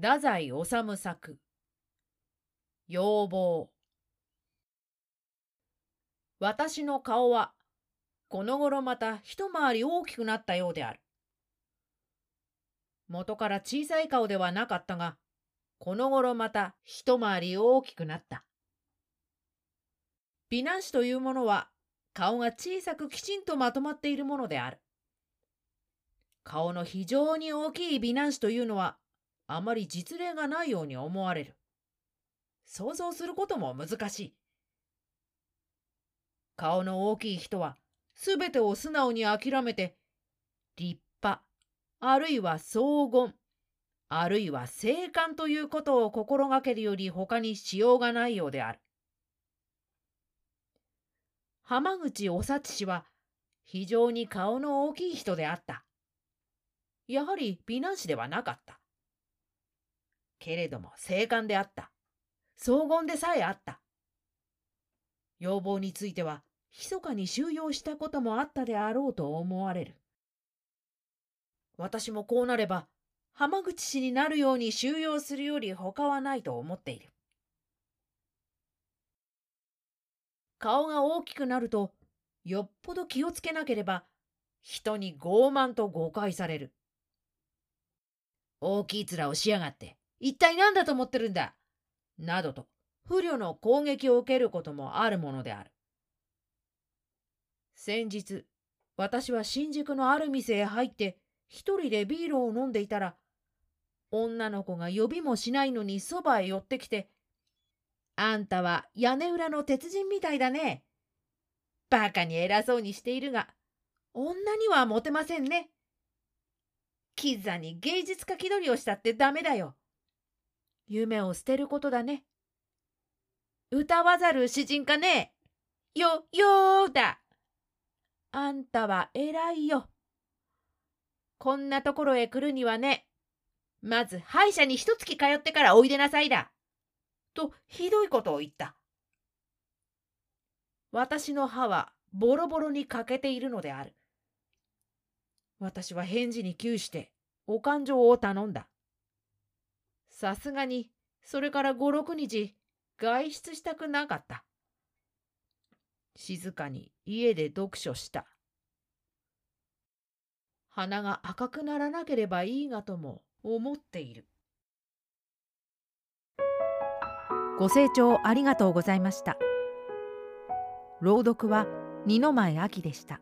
太宰治作要望私の顔はこの頃また一回り大きくなったようである。元から小さい顔ではなかったが、この頃また一回り大きくなった。美男子というものは顔が小さくきちんとまとまっているものである。顔の非常に大きい美男子というのはあまり実例がないように思われる。想像することも難しい。顔の大きい人はすべてを素直に諦めて立派あるいは荘厳あるいは静観ということを心がけるより他にしようがないようである。浜口お幸氏は非常に顔の大きい人であった。やはり美男子ではなかった。けれども静観であった。荘厳でさえあった。要望については、密かに収容したこともあったであろうと思われる。私もこうなれば、浜口氏になるように収容するより他はないと思っている。顔が大きくなると、よっぽど気をつけなければ、人に傲慢と誤解される。大きい面をしやがって、一体何だと思ってるんだ？などと、不慮の攻撃を受けることもあるものである。先日、私は新宿のある店へ入って、一人でビールを飲んでいたら、女の子が呼びもしないのにそばへ寄ってきて、あんたは屋根裏の鉄人みたいだね。バカに偉そうにしているが、女にはモテませんね。キザに芸術家気取りをしたってダメだよ。夢を捨てることだね。歌わざる詩人かねよ、よーだ。あんたは偉いよ。こんなところへ来るにはね、まず歯医者に一月通ってからおいでなさいだ。とひどいことを言った。私の歯はボロボロに欠けているのである。私は返事に窮してお勘定を頼んだ。さすがにそれから五六日外出したくなかった。静かに家で読書した。鼻が赤くならなければいいがとも思っている。ご清聴ありがとうございました。朗読は二の前秋でした。